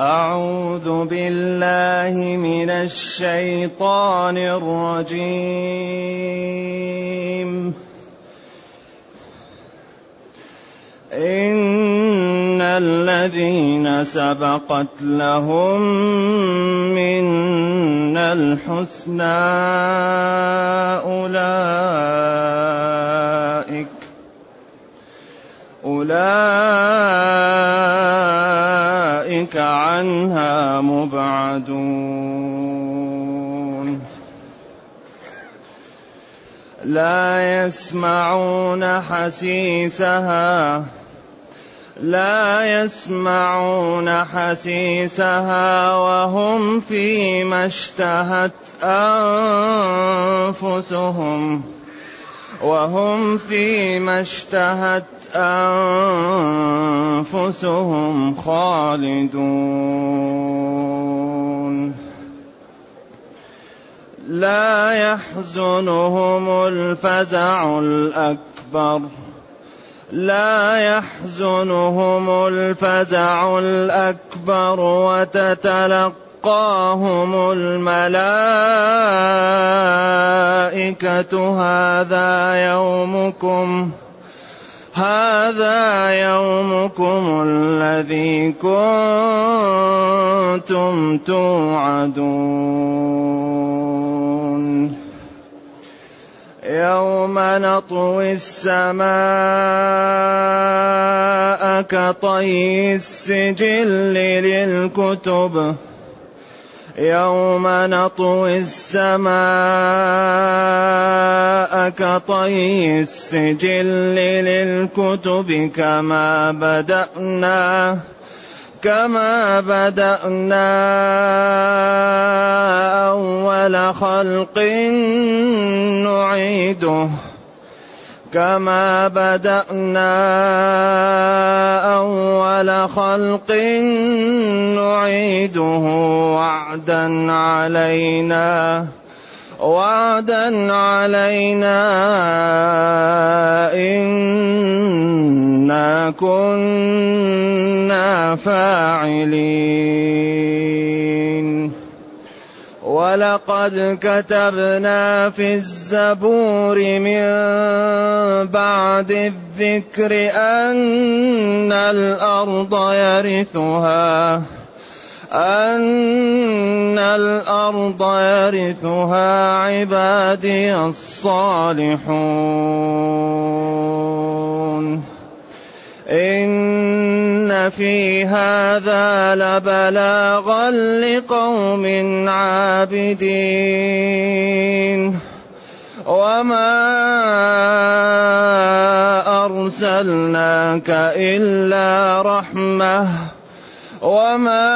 أعوذ بالله من الشيطان الرجيم. إن الذين سبقت لهم منا الحسنى أولئك أولئك عنها مبعدون. لا يسمعون حسيسها. لا يسمعون حسيسها وهم فيما اشتهت أنفسهم. وهم فيما اشتهت أنفسهم خالدون. لا يحزنهم الفزع الأكبر. لا يحزنهم الفزع الأكبر وتتلقاهم الملائكة هذا يومكم هذا يومكم الذي كنتم توعدون. يوم نطوي السماء كطي السجل للكتب. يوم نطوي السماء كطي السجل للكتب كما بدأنا كما بدأنا أول خلق نعيده. كما بدأنا أول خلق نعيده وعدا علينا وعدا علينا إنا كنا فاعلين. ولقد كتبنا في الزبور من بعد الذكر أن الأرض يرثها أن الأرض يرثها عبادي الصالحون. إن في هذا لبلاغا لقوم عابدين وما أرسلناك إلا رحمة وما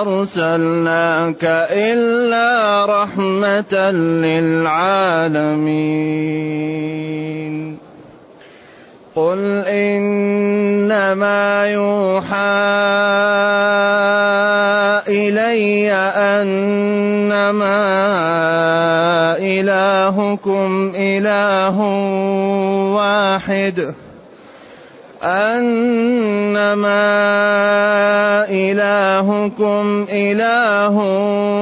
أرسلناك إلا رحمة للعالمين قل إنما يوحى إلي أنما إلهكم إله واحد أنما إلهكم إله واحد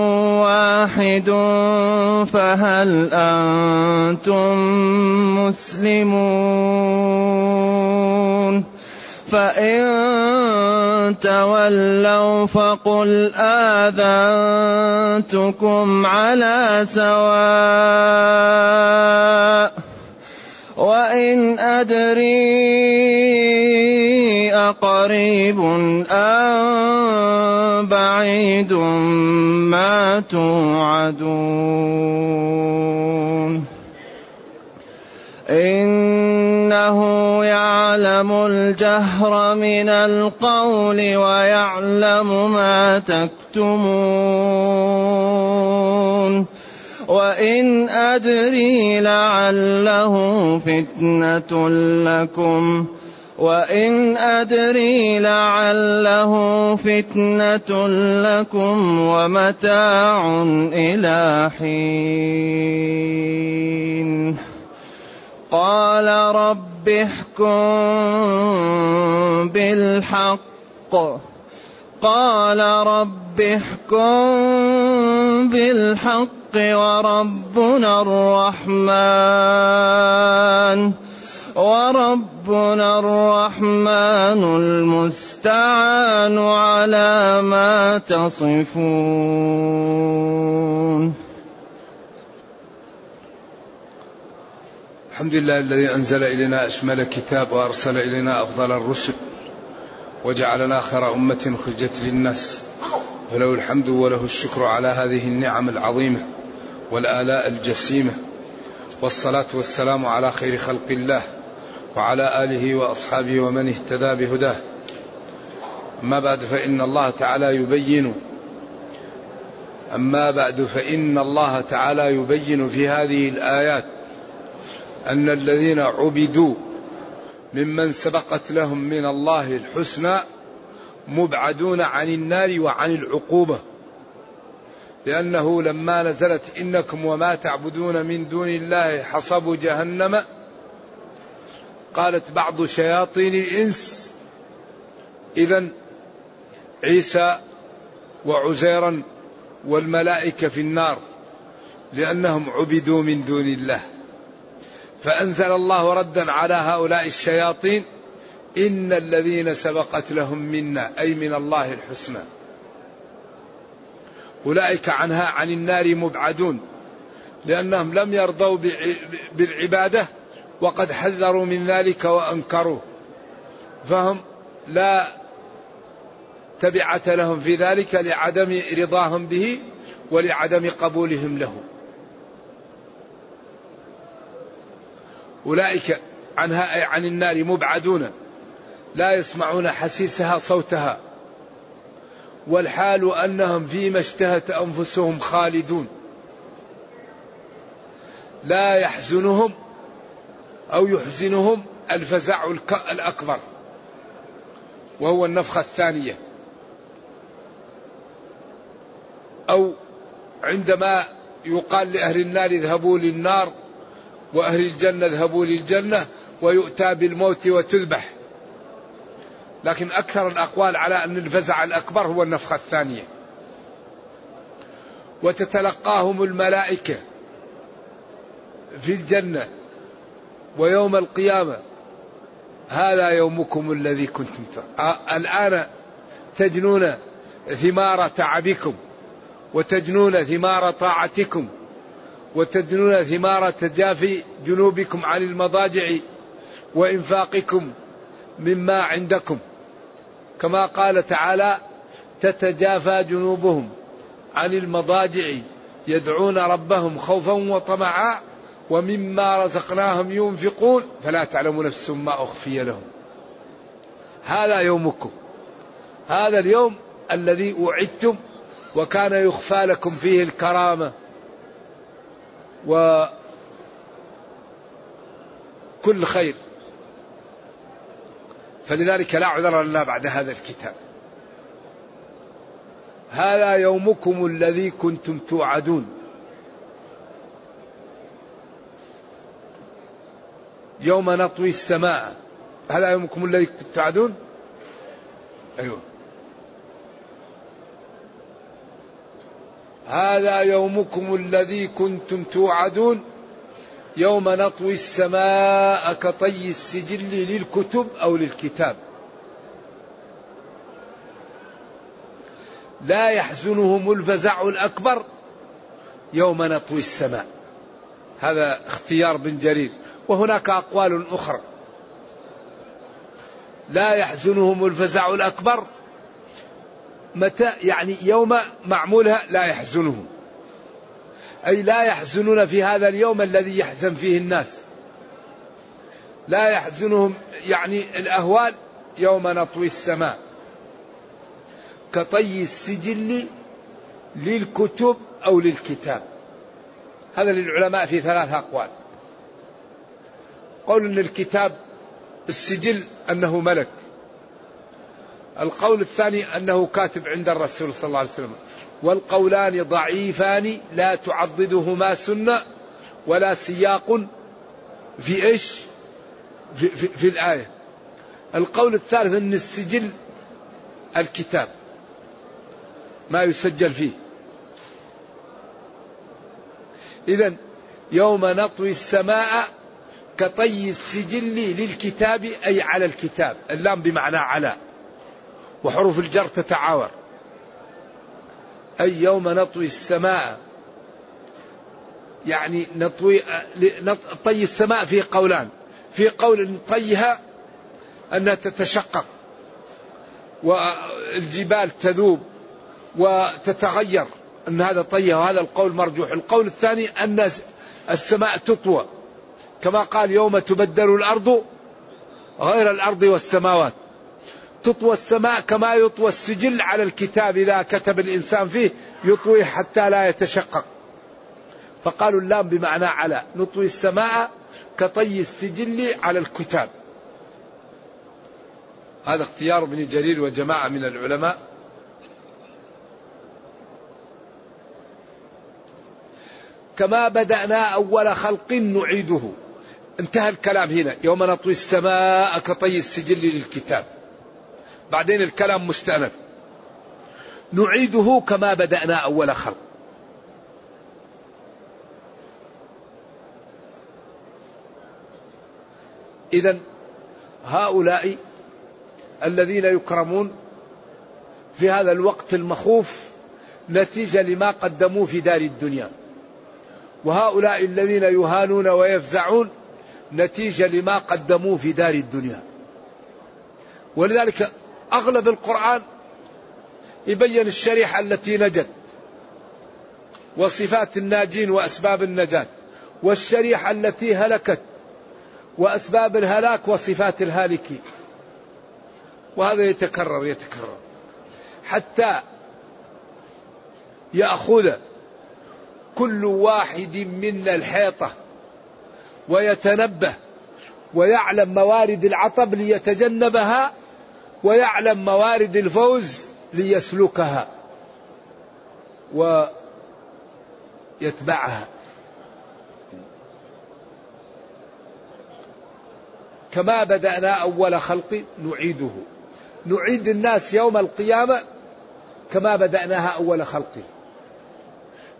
فهل أنتم مسلمون؟ فإن تولوا فقل آذنتكم على سواء. وإن أدري أقريب أم بعيد ما توعدون إنه يعلم الجهر من القول ويعلم ما تكتمون وإن أدري لعله فتنة لكم. وإن أدري لعله فتنة لكم ومتاع إلى حين. قال رب احكم بالحق. قال رب احكم بالحق وربنا الرحمن وربنا الرحمن المستعان على ما تصفون. الحمد لله الذي أنزل إلينا أشمل كتاب وأرسل إلينا أفضل الرسل. وجعلنا خير أمة خرجت للناس. فله الحمد وله الشكر على هذه النعم العظيمة والآلاء الجسيمة. والصلاة والسلام على خير خلق الله وعلى آله وأصحابه ومن اهتدى بهداه. أما بعد فإن الله تعالى يبين. أما بعد فإن الله تعالى يبين في هذه الآيات أن الذين عبدوا ممن سبقت لهم من الله الحسنى مبعدون عن النار وعن العقوبة. لأنه لما نزلت إنكم وما تعبدون من دون الله حصب جهنم. قالت بعض شياطين الإنس اذا عيسى وعزيرا والملائكة في النار لأنهم عبدوا من دون الله. فأنزل الله ردا على هؤلاء الشياطين إن الذين سبقت لهم منا أي من الله الحسنى. أولئك عنها عن النار مبعدون لأنهم لم يرضوا بالعبادة وقد حذروا من ذلك وأنكروه. فهم لا تبعة لهم في ذلك لعدم رضاهم به ولعدم قبولهم له. أولئك عنها عن النار مبعدون لا يسمعون حسيسها صوتها. والحال أنهم فيما اشتهت أنفسهم خالدون. لا يحزنهم أو يحزنهم الفزع الأكبر. وهو النفخة الثانية. أو عندما يقال لأهل النار اذهبوا للنار وأهل الجنة اذهبوا للجنة ويؤتى بالموت وتذبح. لكن أكثر الأقوال على أن الفزع الأكبر هو النفخة الثانية. وتتلقاهم الملائكة في الجنة ويوم القيامة. هذا يومكم الذي كنتم الآن تجنون ثمار تعبكم وتجنون ثمار طاعتكم. وتدنون ثمار تجافي جنوبكم عن المضاجع وإنفاقكم مما عندكم. كما قال تعالى تتجافى جنوبهم عن المضاجع يدعون ربهم خوفا وطمعا ومما رزقناهم ينفقون. فلا تعلم نفس ما أخفي لهم. هذا يومكم. هذا اليوم الذي أعدتم وكان يخفى لكم فيه الكرامة وكل خير. فلذلك لا عذر لنا بعد هذا الكتاب. هذا يومكم الذي كنتم توعدون. يوم نطوي السماء. هذا يومكم الذي كنتم توعدون؟ أيوه. هذا يومكم الذي كنتم توعدون. يوم نطوي السماء كطي السجل للكتب أو للكتاب. لا يحزنهم الفزع الأكبر يوم نطوي السماء. هذا اختيار بن جرير. وهناك أقوال أخرى. لا يحزنهم الفزع الأكبر متى يعني يوم معمولها لا يحزنهم أي لا يحزنون في هذا اليوم الذي يحزن فيه الناس. لا يحزنهم يعني الأهوال يوم نطوي السماء. كطي السجل للكتب أو للكتاب. هذا للعلماء في ثلاث أقوال. قول أن الكتاب السجل أنه ملك. القول الثاني أنه كاتب عند الرسول صلى الله عليه وسلم والقولان ضعيفان لا تعضدهما سنة ولا سياق في إيش؟ في, في, في الآية. القول الثالث أن السجل الكتاب ما يسجل فيه. إذا يوم نطوي السماء كطي السجل للكتاب أي على الكتاب اللام بمعنى على. وحروف الجر تتعاور. أي يوم نطوي السماء. يعني نطوي طي السماء في قولان. في قول نطيها أنها تتشقق. والجبال تذوب. وتتغير. أن هذا طي وهذا القول مرجوح. القول الثاني أن السماء تطوى. كما قال يوم تبدل الأرض غير الأرض والسماوات. تطوى السماء كما يطوى السجل على الكتاب. إذا كتب الإنسان فيه يطوي حتى لا يتشقق. فقالوا اللام بمعنى على. نطوي السماء كطي السجل على الكتاب. هذا اختيار ابن جرير وجماعة من العلماء. كما بدأنا أول خلق نعيده. انتهى الكلام هنا. يوم نطوي السماء كطي السجل للكتاب. بعدين الكلام مستأنف. نعيده كما بدأنا أول خلق. إذا هؤلاء الذين يكرمون في هذا الوقت المخوف نتيجة لما قدموا في دار الدنيا. وهؤلاء الذين يهانون ويفزعون نتيجة لما قدموه في دار الدنيا. ولذلك أغلب القرآن يبين الشريحة التي نجت وصفات الناجين وأسباب النجاة والشريحة التي هلكت وأسباب الهلاك وصفات الهالكين. وهذا يتكرر يتكرر. حتى يأخذ كل واحد منا الحيطة ويتنبه ويعلم موارد العطب ليتجنبها ويعلم موارد الفوز ليسلكها ويتبعها. كما بدأنا أول خلق نعيده. نعيد الناس يوم القيامة كما بدأناها أول خلق.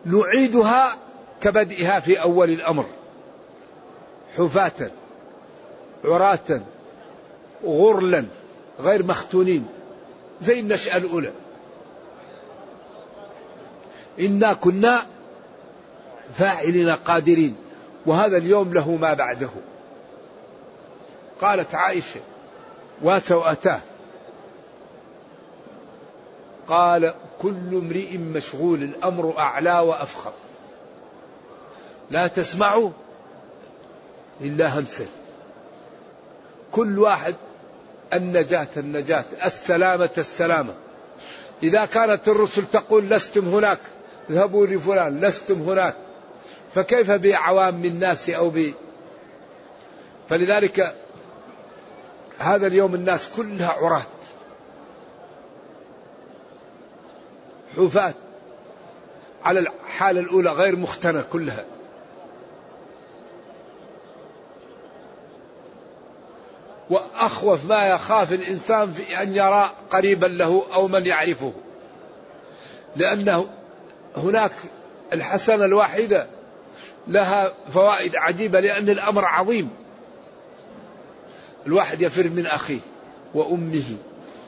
نعيدها كبدئها في أول الأمر. حفاة عراة غرلا. غير مختونين زي النشأة الأولى. إنا كنا فاعلين قادرين وهذا اليوم له ما بعده. قالت عائشة وسوأتاه قال كل امرئ مشغول الأمر أعلى وأفخر لا تسمعوا إلا همسا كل واحد النجاة النجاة السلامة السلامة. إذا كانت الرسل تقول لستم هناك اذهبوا لفلان لستم هناك. فكيف بعوام الناس أو ب؟ فلذلك هذا اليوم الناس كلها عراة. حفاة على الحالة الأولى غير مختنة كلها. وأخوف ما يخاف الإنسان في أن يرى قريبا له أو من يعرفه. لأنه هناك الحسنة الواحدة لها فوائد عجيبة لأن الأمر عظيم. الواحد يفر من أخيه وأمه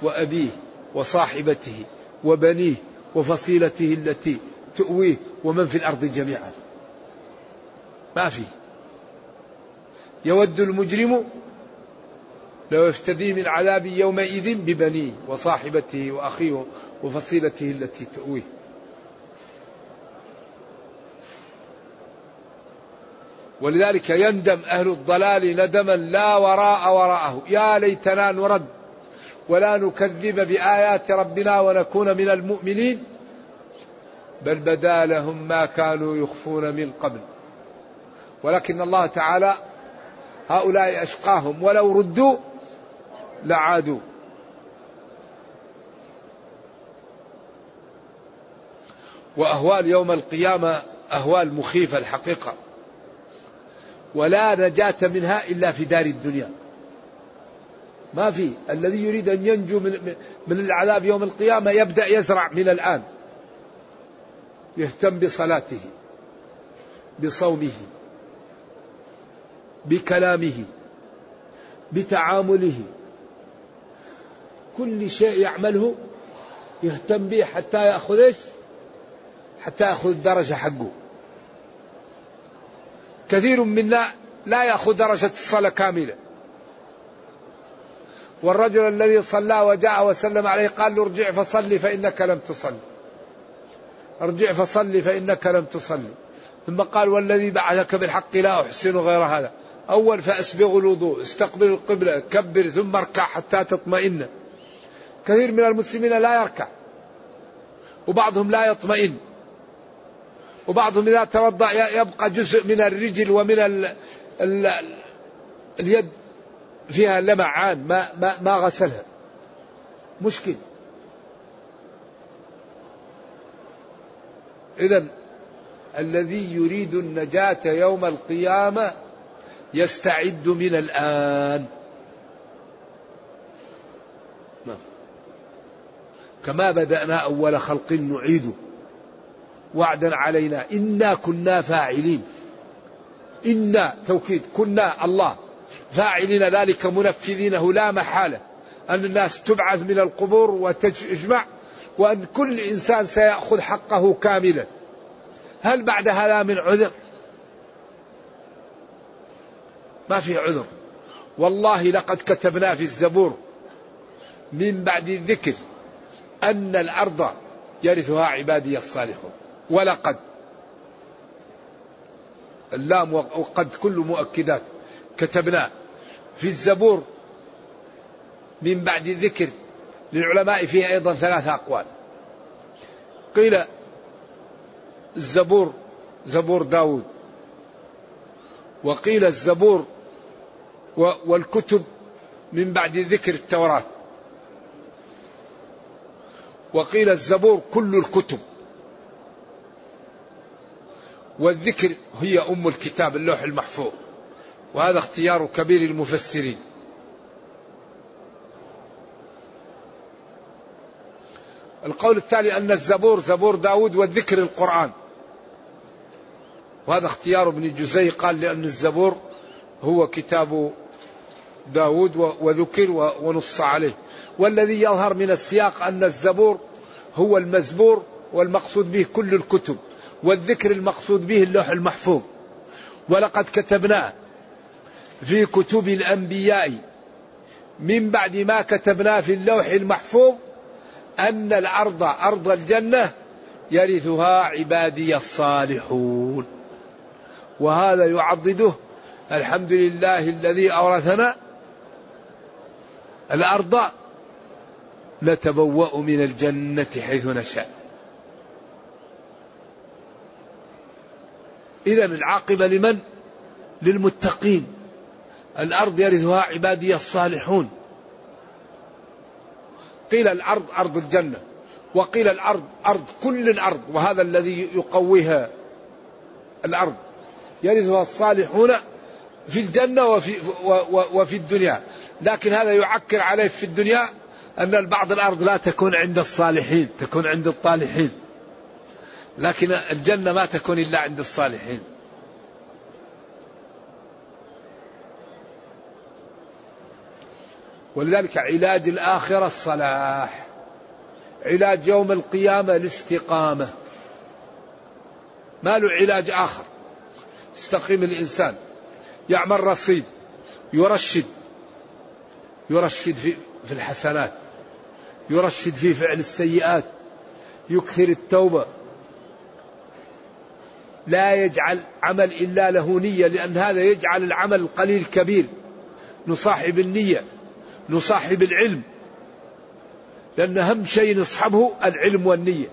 وأبيه وصاحبته وبنيه وفصيلته التي تؤويه ومن في الأرض جميعا. ما في. يود المجرم لو يفتدي من عذاب يومئذ ببنيه وصاحبته وأخيه وفصيلته التي تؤويه. ولذلك يندم أهل الضلال ندما لا وراء وراءه. يا ليتنا نرد ولا نكذب بآيات ربنا ونكون من المؤمنين. بل بدا لهم ما كانوا يخفون من قبل. ولكن الله تعالى هؤلاء أشقاهم. ولو ردوا لعادوا وأهوال يوم القيامة أهوال مخيفة الحقيقة. ولا نجاة منها إلا في دار الدنيا. ما في. الذي يريد أن ينجو من, من العذاب يوم القيامة يبدأ يزرع من الآن. يهتم بصلاته بصومه بكلامه بتعامله كل شيء يعمله يهتم به حتى يأخذ إيش؟ حتى يأخذ الدرجة حقه. كثير منا لا يأخذ درجة الصلاة كاملة. والرجل الذي صلى وجاء وسلم عليه قال له ارجع فصلي فإنك لم تصلي. ارجع فصلي فإنك لم تصلي. ثم قال والذي بعثك بالحق لا أحسن غير هذا. أول فأسبغ الوضوء، استقبل القبلة، كبر ثم اركع حتى تطمئن. كثير من المسلمين لا يركع. وبعضهم لا يطمئن. وبعضهم إذا توضأ يبقى جزء من الرجل ومن ال ال اليد فيها لمعان ما, ما, ما غسلها. مشكل. إذا الذي يريد النجاة يوم القيامة يستعد من الآن. كما بدأنا أول خلق نعيده وعدا علينا. إنا كنا فاعلين. إنا توكيد. كنا الله. فاعلين ذلك منفذينه لا محالة. أن الناس تبعث من القبور وتجمع وأن كل إنسان سيأخذ حقه كاملا. هل بعد هذا من عذر؟ ما في عذر. والله لقد كتبنا في الزبور من بعد الذكر أن الأرض يرثها عبادي الصالحون. ولقد. اللام وقد كل مؤكدات. كتبنا في الزبور من بعد الذكر للعلماء فيه أيضا ثلاثة أقوال. قيل الزبور زبور داود. وقيل الزبور والكتب من بعد ذكر التوراة. وقيل الزبور كل الكتب. والذكر هي أم الكتاب اللوح المحفوظ وهذا اختيار كبير المفسرين. القول الثاني أن الزبور زبور داود والذكر القرآن. وهذا اختيار ابن الجزي قال لأن الزبور هو كتاب داود وذكر ونص عليه. والذي يظهر من السياق أن الزبور هو المزبور والمقصود به كل الكتب والذكر المقصود به اللوح المحفوظ. ولقد كتبنا في كتب الأنبياء. من بعد ما كتبنا في اللوح المحفوظ أن الأرض أرض الجنة يرثها عبادي الصالحون. وهذا يعضده الحمد لله الذي أورثنا الأرض نتبوأ من الجنة حيث نشاء. إذا العاقبة لمن؟ للمتقين. الأرض يرثها عبادي الصالحون. قيل الأرض أرض الجنة وقيل الأرض أرض كل الأرض وهذا الذي يقويها الأرض. يرثها الصالحون في الجنة وفي, وفي الدنيا. لكن هذا يعكر عليه في الدنيا أن بعض الأرض لا تكون عند الصالحين تكون عند الطالحين. لكن الجنة ما تكون إلا عند الصالحين. ولذلك علاج الآخرة الصلاح. علاج يوم القيامة الاستقامة. ما له علاج آخر. استقيم الإنسان. يعمل رصيد يرشد يرشد في, في الحسنات يرشد في فعل السيئات يكثر التوبة. لا يجعل عمل إلا له نية لأن هذا يجعل العمل القليل كبير. نصاحب النية نصاحب العلم. لأن أهم شيء نصحبه العلم والنية.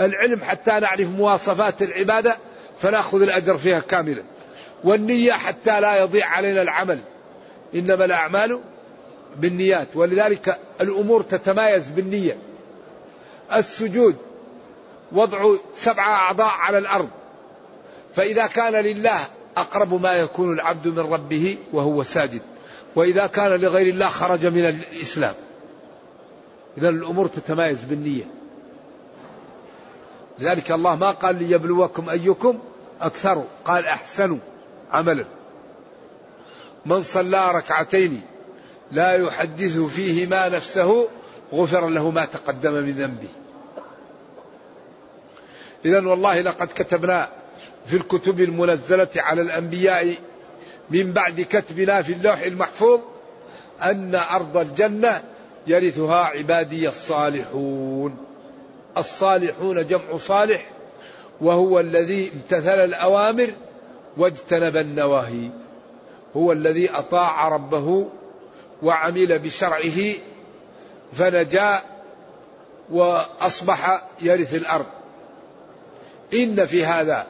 العلم حتى نعرف مواصفات العبادة فنأخذ الأجر فيها كاملا. والنية حتى لا يضيع علينا العمل. إنما الأعمال بالنيات. ولذلك الأمور تتمايز بالنية. السجود وضع سبع أعضاء على الأرض. فإذا كان لله أقرب ما يكون العبد من ربه وهو ساجد. وإذا كان لغير الله خرج من الإسلام. إذا الأمور تتمايز بالنية. لذلك الله ما قال ليبلوكم أيكم أكثر. قال أحسنوا عملا. من صلى ركعتين لا يحدث فيهما نفسه غفر له ما تقدم من ذنبه. إذا والله لقد كتبنا في الكتب المنزلة على الأنبياء من بعد كتبنا في اللوح المحفوظ أن أرض الجنة يرثها عبادي الصالحون. الصالحون جمع صالح وهو الذي امتثل الأوامر واجتنب النواهي. هو الذي أطاع ربه وعمل بشرعه فنجا وأصبح يرث الأرض. إن في هذا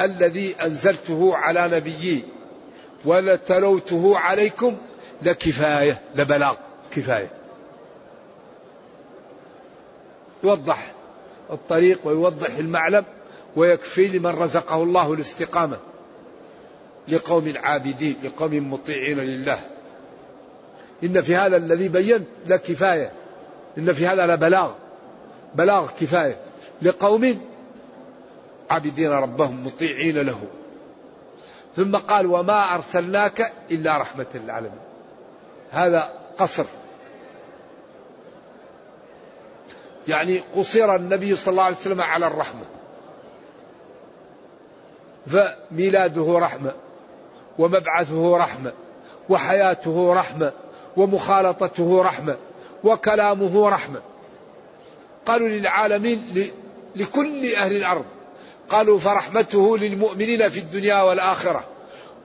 الذي أنزلته على نبيي ولتلوته عليكم لكفاية لبلاغ كفاية. يوضح الطريق ويوضح المعلم ويكفي لمن رزقه الله الاستقامة. لقوم عابدين لقوم مطيعين لله. إن في هذا الذي بينت لكفاية إن في هذا لبلاغ بلاغ كفاية. لقوم عابدين ربهم مطيعين له. ثم قال وما أرسلناك إلا رحمة للعالمين. هذا قصر. يعني قصر النبي صلى الله عليه وسلم على الرحمة. فميلاده رحمة ومبعثه رحمة وحياته رحمة ومخالطته رحمة وكلامه رحمة. قالوا للعالمين لكل أهل الأرض قالوا فرحمته للمؤمنين في الدنيا والآخرة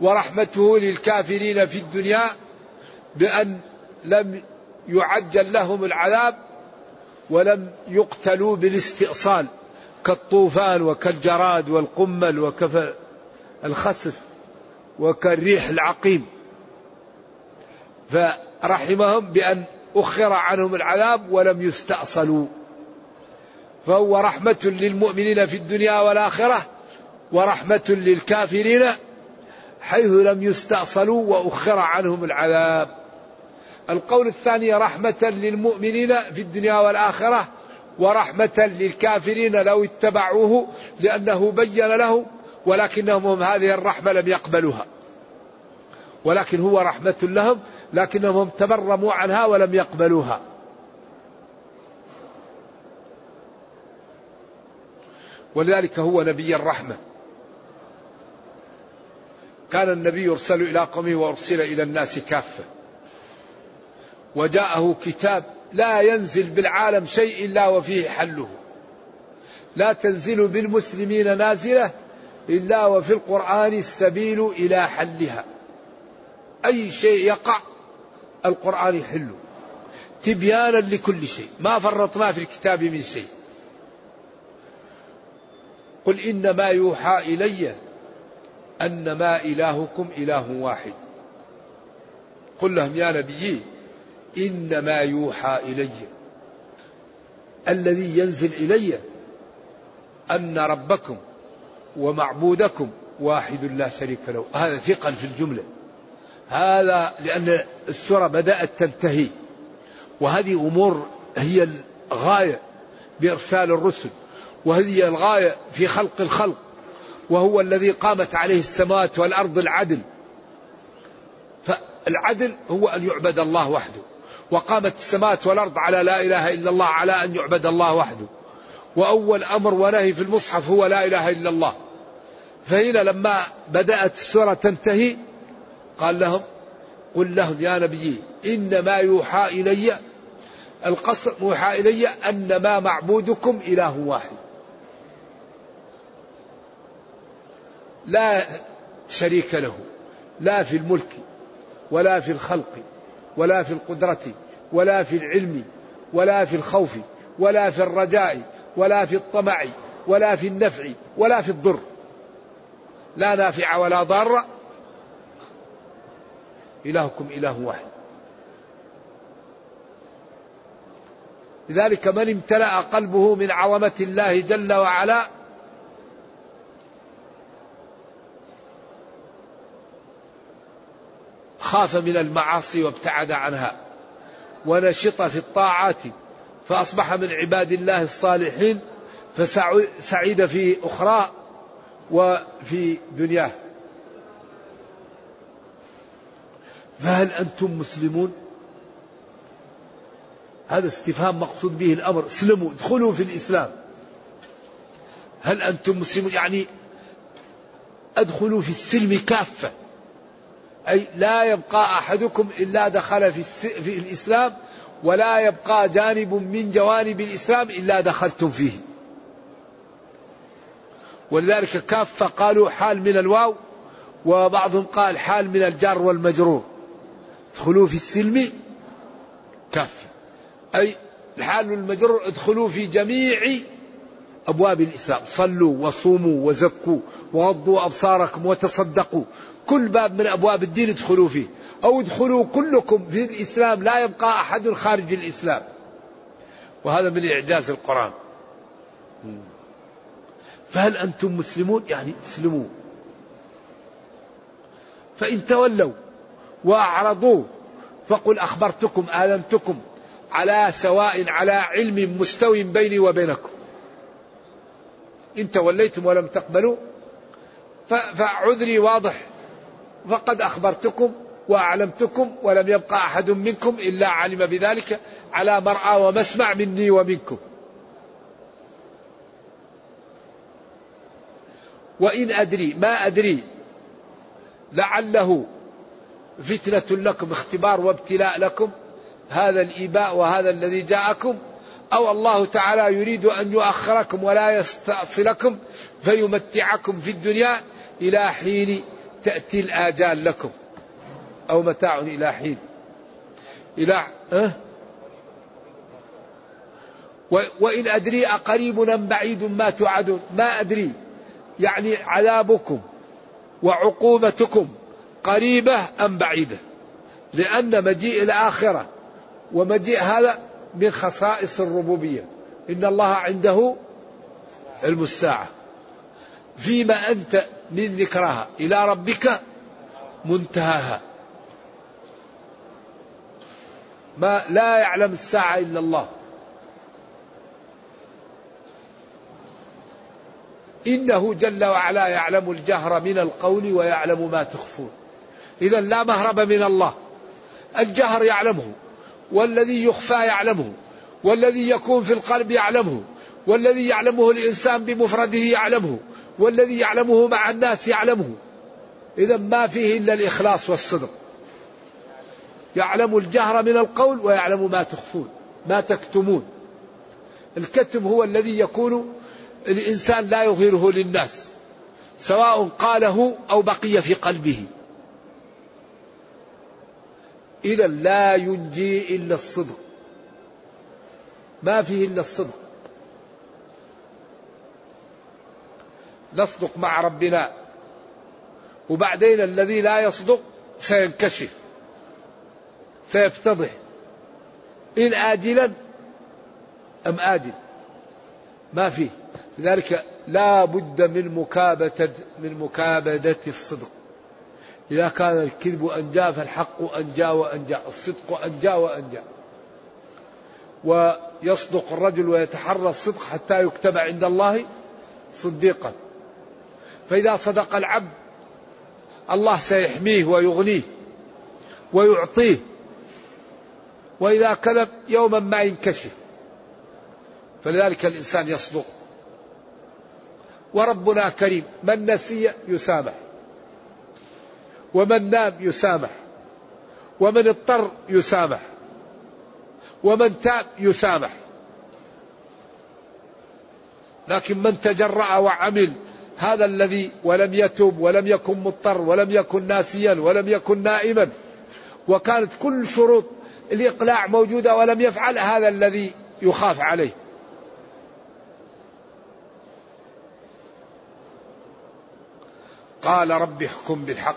ورحمته للكافرين في الدنيا بأن لم يعجل لهم العذاب ولم يقتلوا بالاستئصال كالطوفان وكالجراد والقمل وكف الخسف وكالريح العقيم. فرحمهم بأن أخر عنهم العذاب ولم يستأصلوا. فهو رحمة للمؤمنين في الدنيا والآخرة ورحمة للكافرين حيث لم يستأصلوا وأخر عنهم العذاب. القول الثاني رحمة للمؤمنين في الدنيا والآخرة ورحمة للكافرين لو اتبعوه لأنه بين لهم ولكنهم هم هذه الرحمة لم يقبلوها. ولكن هو رحمة لهم لكنهم تبرموا عنها ولم يقبلوها. ولذلك هو نبي الرحمة. كان النبي يرسل إلى قومه وأرسل إلى الناس كافة. وجاءه كتاب لا ينزل بالعالم شيء إلا وفيه حله. لا تنزل بالمسلمين نازلة إلا وفي القرآن السبيل إلى حلها. أي شيء يقع القرآن يحله تبيانا لكل شيء. ما فرطنا في الكتاب من شيء. قل إنما يوحى إلي أنما إلهكم إله واحد. قل لهم يا نبيي إنما يوحى إلي. الذي ينزل إلي أن ربكم ومعبودكم واحد لا شريك له. هذا ثقل في الجملة. هذا لأن السورة بدأت تنتهي. وهذه أمور هي الغاية بإرسال الرسل. وهذه الغاية في خلق الخلق. وهو الذي قامت عليه السماوات والأرض العدل. فالعدل هو أن يعبد الله وحده. وقامت السماوات والأرض على لا إله إلا الله على أن يعبد الله وحده. وأول أمر ونهي في المصحف هو لا إله إلا الله. فهنا لما بدأت السورة تنتهي قال لهم قل لهم يا نبي إنما يوحى إلي القصر يوحى إلي أن ما معبودكم إله واحد. لا شريك له لا في الملك ولا في الخلق. ولا في القدرة ولا في العلم ولا في الخوف ولا في الرجاء ولا في الطمع ولا في النفع ولا في الضر. لا نافع ولا ضار. إلهكم إله واحد. لذلك من امتلأ قلبه من عظمة الله جل وعلا خاف من المعاصي وابتعد عنها ونشط في الطاعات فأصبح من عباد الله الصالحين فسعيد في أخرى وفي دنياه. فهل أنتم مسلمون؟ هذا استفهام مقصود به الأمر. اسلموا ادخلوا في الإسلام. هل أنتم مسلمون؟ يعني أدخلوا في السلم كافة. أي لا يبقى أحدكم إلا دخل في, في الإسلام ولا يبقى جانب من جوانب الإسلام إلا دخلتم فيه. ولذلك كافة قالوا حال من الواو وبعضهم قال حال من الجار والمجرور. ادخلوا في السلم كافة. أي الحال المجرور ادخلوا في جميع أبواب الإسلام. صلوا وصوموا وزكوا وغضوا أبصاركم وتصدقوا. كل باب من أبواب الدين ادخلوا فيه. أو ادخلوا كلكم في الإسلام لا يبقى أحد خارج الإسلام. وهذا من إعجاز القرآن. فهل أنتم مسلمون؟ يعني اسلموا. فإن تولوا وأعرضوا فقل أخبرتكم آذنتكم على سواء على علم مستو بيني وبينكم. إن توليتم ولم تقبلوا فعذري واضح. فقد أخبرتكم وأعلمتكم ولم يبقى أحد منكم إلا علم بذلك على مرأى ومسمع مني ومنكم. وإن أدري ما أدري لعله فتنة لكم اختبار وابتلاء لكم هذا الإيباء وهذا الذي جاءكم أو الله تعالى يريد أن يؤخركم ولا يستأصلكم فيمتعكم في الدنيا إلى حين تأتي الآجال لكم أو متاع إلى حين. إلى أه؟ وإن أدري أقريب أم بعيد ما توعدون ما أدري. يعني عذابكم وعقوبتكم قريبة أم بعيدة. لأن مجيء الآخرة ومجيء هذا من خصائص الربوبية. إن الله عنده علم الساعة. فيما أنت من ذكرها إلى ربك منتهاها. ما لا يعلم الساعة إلا الله. إنه جل وعلا يعلم الجهر من القول ويعلم ما تخفون. إذا لا مهرب من الله. الجهر يعلمه والذي يخفى يعلمه والذي يكون في القلب يعلمه والذي يعلمه الإنسان بمفرده يعلمه والذي يعلمه مع الناس يعلمه. إذا ما فيه إلا الإخلاص والصدق. يعلم الجهر من القول ويعلم ما تخفون ما تكتمون. الكتم هو الذي يكون الإنسان لا يظهره للناس سواء قاله أو بقي في قلبه. إذا لا ينجي إلا الصدق. ما فيه إلا الصدق. نصدق مع ربنا. وبعدين الذي لا يصدق سينكشف. سيفتضح. إن آجلا أم آجل. ما فيه. لذلك لا بد من مكابدة من مكابدة الصدق. إذا كان الكذب أنجى فالحق أنجى وأنجى الصدق أنجى وأنجى ويصدق الرجل ويتحرى الصدق حتى يكتب عند الله صديقا. فإذا صدق العبد الله سيحميه ويغنيه ويعطيه. وإذا كذب يوما ما ينكشف فلذلك الإنسان يصدق. وربنا كريم من نسي يسامح ومن نام يسامح ومن اضطر يسامح ومن تاب يسامح. لكن من تجرأ وعمل هذا الذي ولم يتوب ولم يكن مضطر ولم يكن ناسيا ولم يكن نائما. وكانت كل شروط الإقلاع موجودة ولم يفعل هذا الذي يخاف عليه. قال رب احكم بالحق.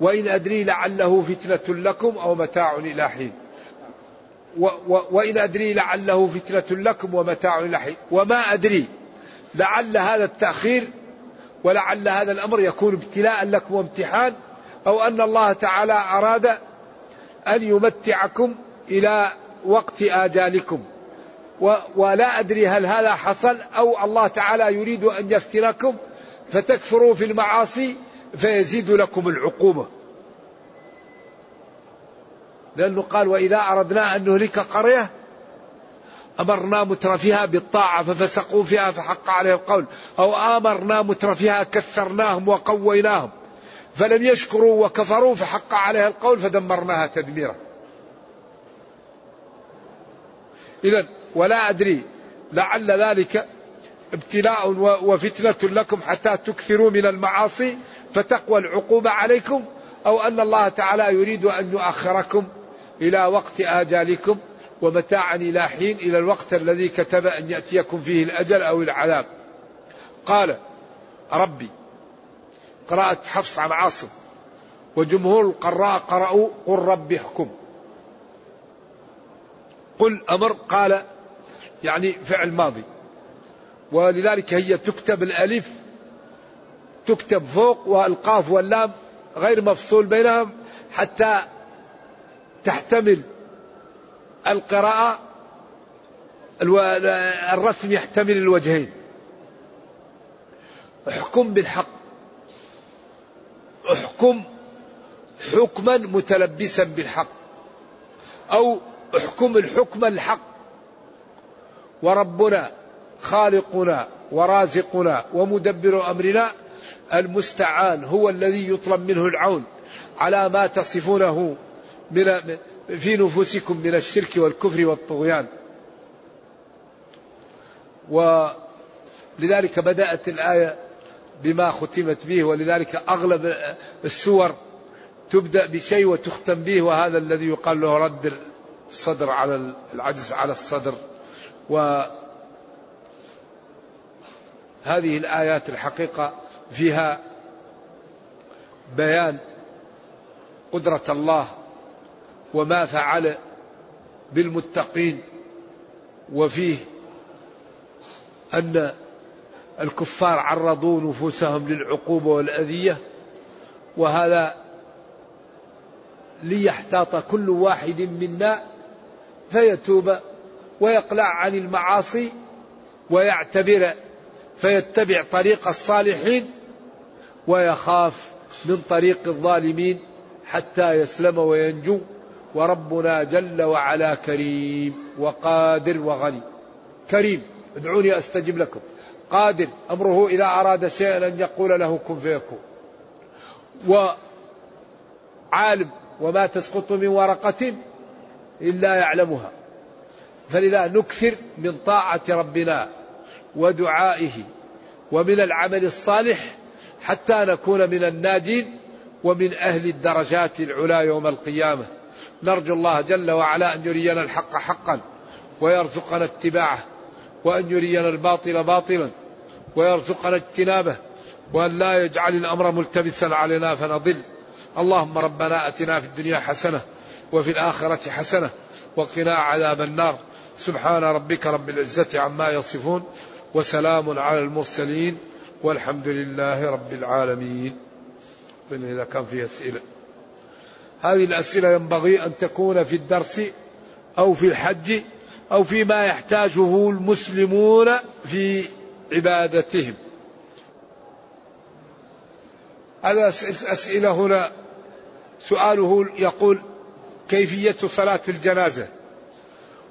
وإن أدري لعله فتنة لكم أو متاع إلى حين. و و وإن أدري لعله فتنة لكم ومتاع إلى حين. وما أدري. لعل هذا التأخير ولعل هذا الأمر يكون ابتلاء لكم وامتحان أو أن الله تعالى أراد أن يمتعكم إلى وقت آجالكم. ولا أدري هل هذا حصل أو الله تعالى يريد أن يفتنكم فتكفروا في المعاصي فيزيد لكم العقوبة. لأنه قال وإذا أردنا أن نهلك قرية أمرنا مترفيها بالطاعة ففسقوا فيها فحق عليه القول. أو آمرنا مترفيها كثرناهم وقويناهم. فلم يشكروا وكفروا فحق عليها القول فدمرناها تدميرا. إذا ولا أدري لعل ذلك ابتلاء وفتنة لكم حتى تكثروا من المعاصي فتقوى العقوبة عليكم أو أن الله تعالى يريد أن يؤخركم إلى وقت آجالكم. ومتاعا إلى حين إلى الوقت الذي كتب أن يأتيكم فيه الأجل أو العذاب. قال ربي قراءة حفص عن عاصم وجمهور القراء قرأوا قل ربي احكم. قل أمر قال يعني فعل ماضي. ولذلك هي تكتب الألف تكتب فوق والقاف واللام غير مفصول بينهم حتى تحتمل القراءة الرسم يحتمل الوجهين. احكم بالحق. احكم حكما متلبسا بالحق. أو احكم الحكم الحق. وربنا خالقنا ورازقنا ومدبر أمرنا المستعان هو الذي يطلب منه العون على ما تصفونه من في نفوسكم من الشرك والكفر والطغيان. ولذلك بدأت الآية بما ختمت به ولذلك أغلب السور تبدأ بشيء وتختم به وهذا الذي يقال له رد الصدر على العجز على الصدر. و هذه الآيات الحقيقة فيها بيان قدرة الله وما فعل بالمتقين وفيه أن الكفار عرضوا نفوسهم للعقوبة والأذية وهذا ليحتاط كل واحد منا فيتوب ويقلع عن المعاصي ويعتبر فيتبع طريق الصالحين ويخاف من طريق الظالمين حتى يسلم وينجو. وربنا جل وعلا كريم وقادر وغني. كريم. ادعوني أستجب لكم. قادر. أمره إذا أراد شيئا أن يقول له كن فيكون. وعالم. وما تسقط من ورقة إلا يعلمها. فلذا نكثر من طاعة ربنا ودعائه ومن العمل الصالح حتى نكون من الناجين ومن أهل الدرجات العلى يوم القيامة. نرجو الله جل وعلا أن يرينا الحق حقا ويرزقنا اتباعه وأن يرينا الباطل باطلا ويرزقنا اجتنابه وأن لا يجعل الأمر ملتبسا علينا فنضل. اللهم ربنا آتنا في الدنيا حسنة وفي الآخرة حسنة وقنا عذاب النار. سبحان ربك رب العزة عما يصفون وسلام على المرسلين والحمد لله رب العالمين. إذا كان فيه أسئلة. هذه الأسئلة ينبغي أن تكون في الدرس أو في الحج أو فيما يحتاجه المسلمون في عبادتهم. هذا أسئلة هنا سؤاله يقول كيفية صلاة الجنازة؟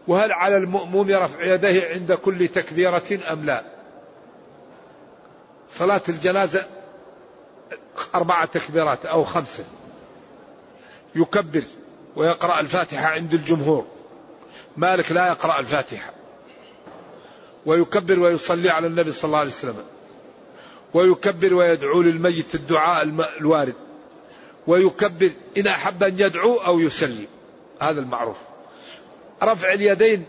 وهل على المؤموم رفع يديه عند كل تكبيرة أم لا؟ صلاة الجنازة أربعة تكبيرات أو خمسة. يكبر ويقرأ الفاتحة عند الجمهور. مالك لا يقرأ الفاتحة. ويكبر ويصلي على النبي صلى الله عليه وسلم. ويكبر ويدعو للميت الدعاء الوارد. ويكبر إن أحب أن يدعو أو يسلم. هذا المعروف. رفع اليدين.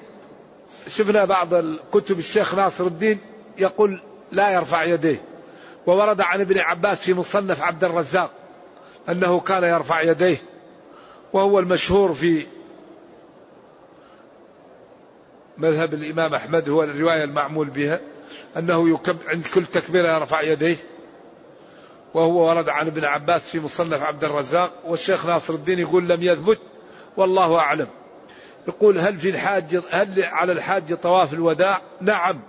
شفنا بعض الكتب الشيخ ناصر الدين يقول لا يرفع يديه. وورد عن ابن عباس في مصنف عبد الرزاق أنه كان يرفع يديه. وهو المشهور في مذهب الإمام أحمد هو الرواية المعمول بها أنه يكب عند كل تكبيرة يرفع يديه وهو ورد عن ابن عباس في مصنف عبد الرزاق والشيخ ناصر الدين يقول لم يثبت والله أعلم يقول هل في الحاج هل على الحاج طواف الوداع؟ نعم.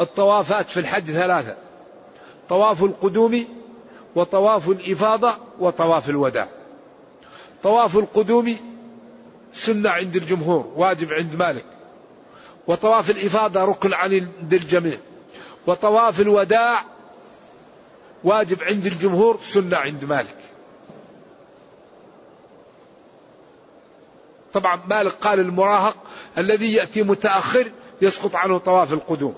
الطوافات في الحج ثلاثة. طواف القدوم وطواف الإفاضة وطواف الوداع. طواف القدوم سنة عند الجمهور واجب عند مالك. وطواف الإفاضة ركن عند الجميع. وطواف الوداع واجب عند الجمهور سنة عند مالك. طبعا مالك قال المراهق الذي يأتي متأخر يسقط عنه طواف القدوم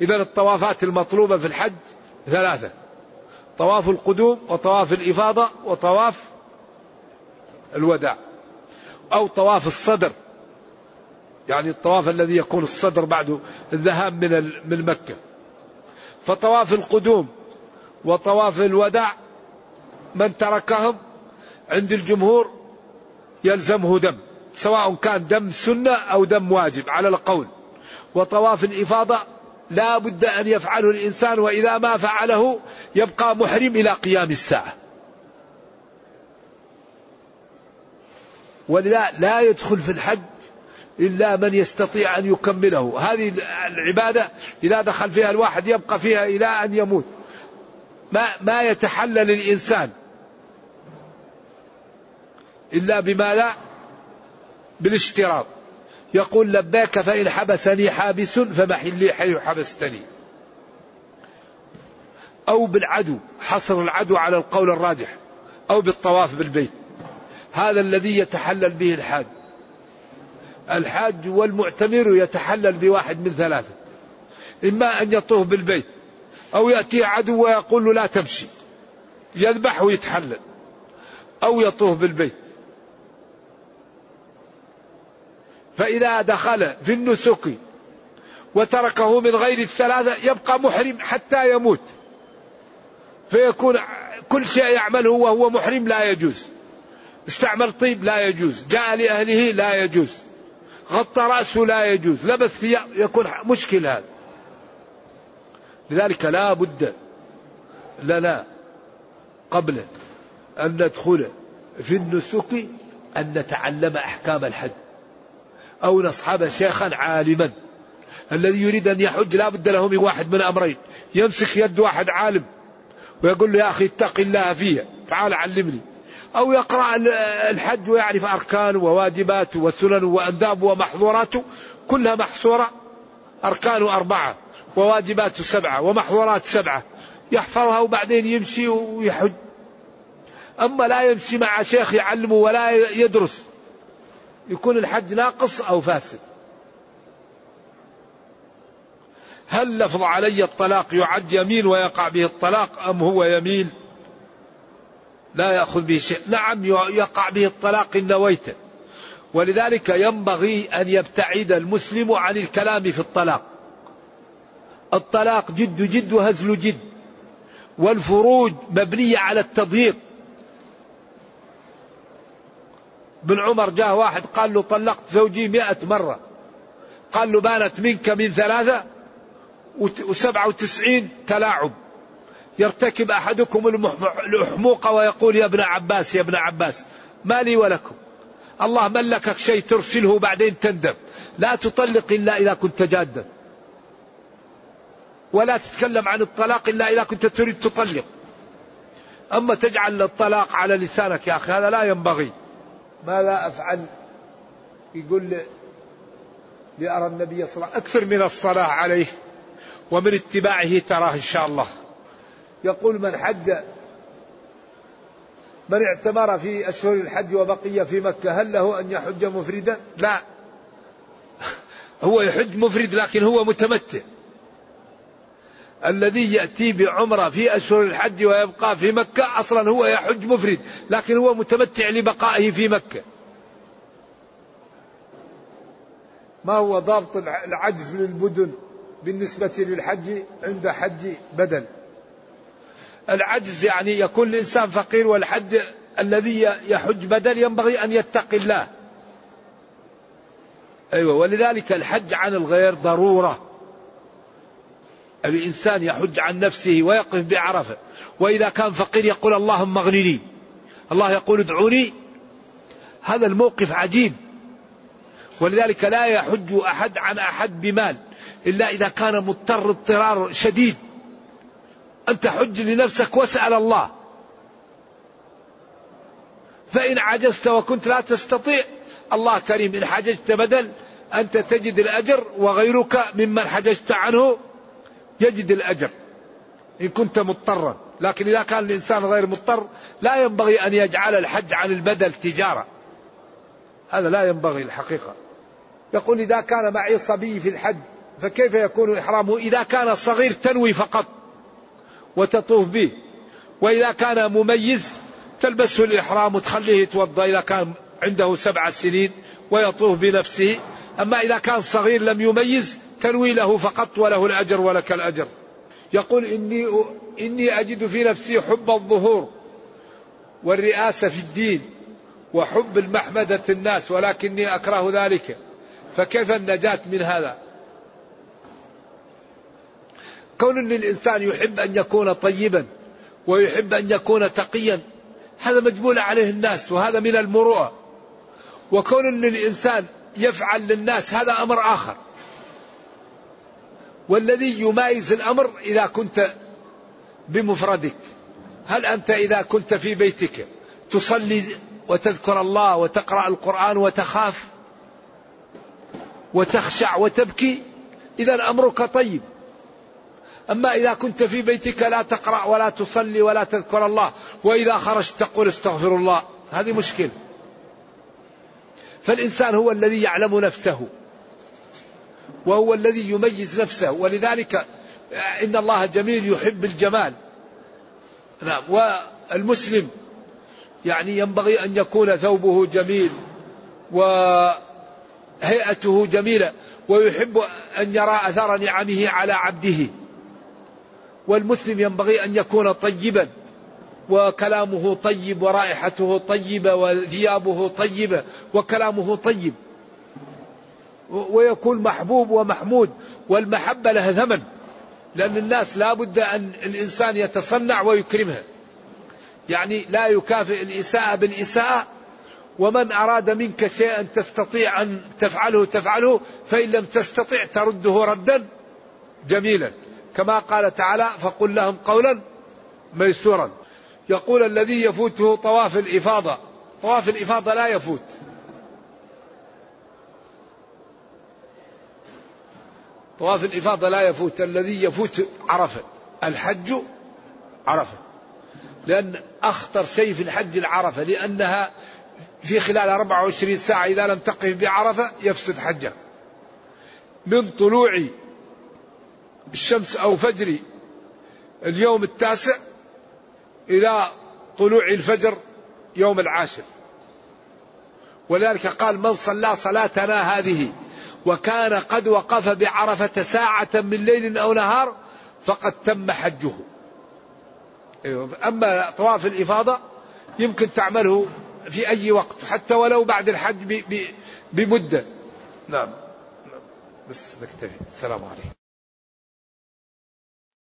إذا الطوافات المطلوبة في الحج ثلاثة طواف القدوم وطواف الإفاضة وطواف الوداع أو طواف الصدر. يعني الطواف الذي يكون الصدر بعد الذهاب من من مكة. فطواف القدوم وطواف الوداع من تركهم عند الجمهور يلزمه دم سواء كان دم سنة أو دم واجب على القول. وطواف الإفاضة لا بد أن يفعله الإنسان وإذا ما فعله يبقى محرم إلى قيام الساعة. ولذا لا يدخل في الحج إلا من يستطيع أن يكمله. هذه العبادة إذا دخل فيها الواحد يبقى فيها إلى أن يموت. ما, ما يتحلل الإنسان إلا بما لا بالاشتراط. يقول لباك فإن حبسني حابس فمحلي حيث حبستني. أو بالعدو حصر العدو على القول الراجح أو بالطواف بالبيت. هذا الذي يتحلل به الحاج. الحاج والمعتمر يتحلل بواحد من ثلاثة. إما أن يطوف بالبيت أو يأتي عدو ويقول له لا تمشي. يذبح ويتحلل. أو يطوف بالبيت. فإذا دخل في النسك وتركه من غير الثلاثة يبقى محرم حتى يموت. فيكون كل شيء يعمله وهو محرم لا يجوز. استعمل طيب لا يجوز جاء لأهله لا يجوز غطى رأسه لا يجوز لبس ثياب يكون مشكل هذا. لذلك لا بد لنا قبل أن ندخل في النسك أن نتعلم أحكام الحج أو نصحب شيخا عالما. الذي يريد أن يحج لا بد له من واحد من أمرين يمسك يد واحد عالم ويقول له يا أخي اتق الله فيها تعال علمني. أو يقرأ الحج ويعرف أركانه وواجباته وسننه وأندابه ومحظوراته كلها محصورة. أركانه أربعة وواجباته سبعة ومحظورات سبعة. يحفظها وبعدين يمشي ويحج. أما لا يمشي مع شيخ يعلمه ولا يدرس يكون الحج ناقص أو فاسد. هل لفظ علي الطلاق يعد يمين ويقع به الطلاق أم هو يمين؟ لا يأخذ به شيء. نعم يقع به الطلاق إن نويت. ولذلك ينبغي أن يبتعد المسلم عن الكلام في الطلاق. الطلاق جد جد وهزل جد. والفروج مبنية على التضييق. بن عمر جاء واحد قال له طلقت زوجي مئة مرة. قال له بانت منك من ثلاثة وسبعة وتسعين تلاعب. يرتكب أحدكم الأحموقة ويقول يا ابن عباس يا ابن عباس ما لي ولكم. الله ملكك شيء ترسله بعدين تندم. لا تطلق إلا إذا كنت جادا. ولا تتكلم عن الطلاق إلا إذا كنت تريد تطلق. أما تجعل الطلاق على لسانك يا أخي هذا لا ينبغي. ماذا أفعل يقول لأرى النبي صلى الله عليه وسلم أكثر من الصلاة عليه ومن اتباعه تراه إن شاء الله. يقول من حج من اعتمر في أشهر الحج وبقي في مكة هل له أن يحج مفردا؟ لا. هو يحج مفرد لكن هو متمتع. الذي يأتي بعمرة في أشهر الحج ويبقى في مكة أصلا هو يحج مفرد لكن هو متمتع لبقائه في مكة. ما هو ضابط العجز للبدن بالنسبة للحج عند حج بدل؟ العجز يعني يكون الإنسان فقير والحج الذي يحج بدل ينبغي أن يتقي الله. أيوة ولذلك الحج عن الغير ضرورة. الإنسان يحج عن نفسه ويقف بعرفة. وإذا كان فقير يقول اللهم اغنني الله يقول ادعوني. هذا الموقف عجيب. ولذلك لا يحج أحد عن أحد بمال. إلا إذا كان مضطر اضطرار شديد. أنت حج لنفسك واسأل الله. فإن عجزت وكنت لا تستطيع الله كريم إن حججت بدل أنت تجد الأجر وغيرك ممن حججت عنه يجد الأجر. إن كنت مضطرا. لكن إذا كان الإنسان غير مضطر لا ينبغي أن يجعل الحج عن البدل تجارة. هذا لا ينبغي الحقيقة. يقول إذا كان معي صبي في الحج فكيف يكون إحرامه؟ إذا كان صغير تنوي فقط. وتطوف به. وإذا كان مميز تلبسه الإحرام وتخليه يتوضأ إذا كان عنده سبع سنين ويطوف بنفسه. أما إذا كان صغير لم يميز تنوي له فقط وله الأجر ولك الأجر. يقول إني, إني أجد في نفسي حب الظهور والرئاسة في الدين وحب المحمدة الناس ولكني أكره ذلك. فكيف النجاة من هذا؟ كون أن الإنسان يحب أن يكون طيبا ويحب أن يكون تقيا هذا مجبول عليه الناس وهذا من المروءة. وكون أن الإنسان يفعل للناس هذا أمر آخر. والذي يمايز الأمر إذا كنت بمفردك. هل أنت إذا كنت في بيتك تصلي وتذكر الله وتقرأ القرآن وتخاف وتخشع وتبكي؟ إذا أمرك طيب. أما إذا كنت في بيتك لا تقرأ ولا تصلي ولا تذكر الله وإذا خرجت تقول استغفر الله. هذه مشكلة. فالإنسان هو الذي يعلم نفسه وهو الذي يميز نفسه ولذلك إن الله جميل يحب الجمال. نعم والمسلم يعني ينبغي أن يكون ثوبه جميل وهيئته جميلة ويحب أن يرى أثر نعمه على عبده. والمسلم ينبغي أن يكون طيبا وكلامه طيب ورائحته طيبة وثيابه طيبة وكلامه طيب. ويكون محبوب ومحمود والمحبة لها ثمن لأن الناس لا بد أن الإنسان يتصنع ويكرمها. يعني لا يكافئ الإساءة بالإساءة ومن أراد منك شيئا تستطيع أن تفعله تفعله فإن لم تستطع ترده ردا جميلا. كما قال تعالى فقل لهم قولا ميسورا. يقول الذي يفوته طواف الإفاضة. طواف الإفاضة لا يفوت. طواف الإفاضة لا يفوت. الذي يفوت عرفة. الحج عرفة. لأن أخطر شيء في الحج العرفة لأنها في خلال 24 ساعة إذا لم تقف بعرفة يفسد حجك من طلوع الشمس أو فجر اليوم التاسع إلى طلوع الفجر يوم العاشر. ولذلك قال من صلى صلاتنا هذه وكان قد وقف بعرفة ساعة من ليل أو نهار فقد تم حجه. أيوة، أما طواف الإفاضة يمكن تعمله في أي وقت حتى ولو بعد الحج بمدة. نعم بس نكتفي. السلام عليكم.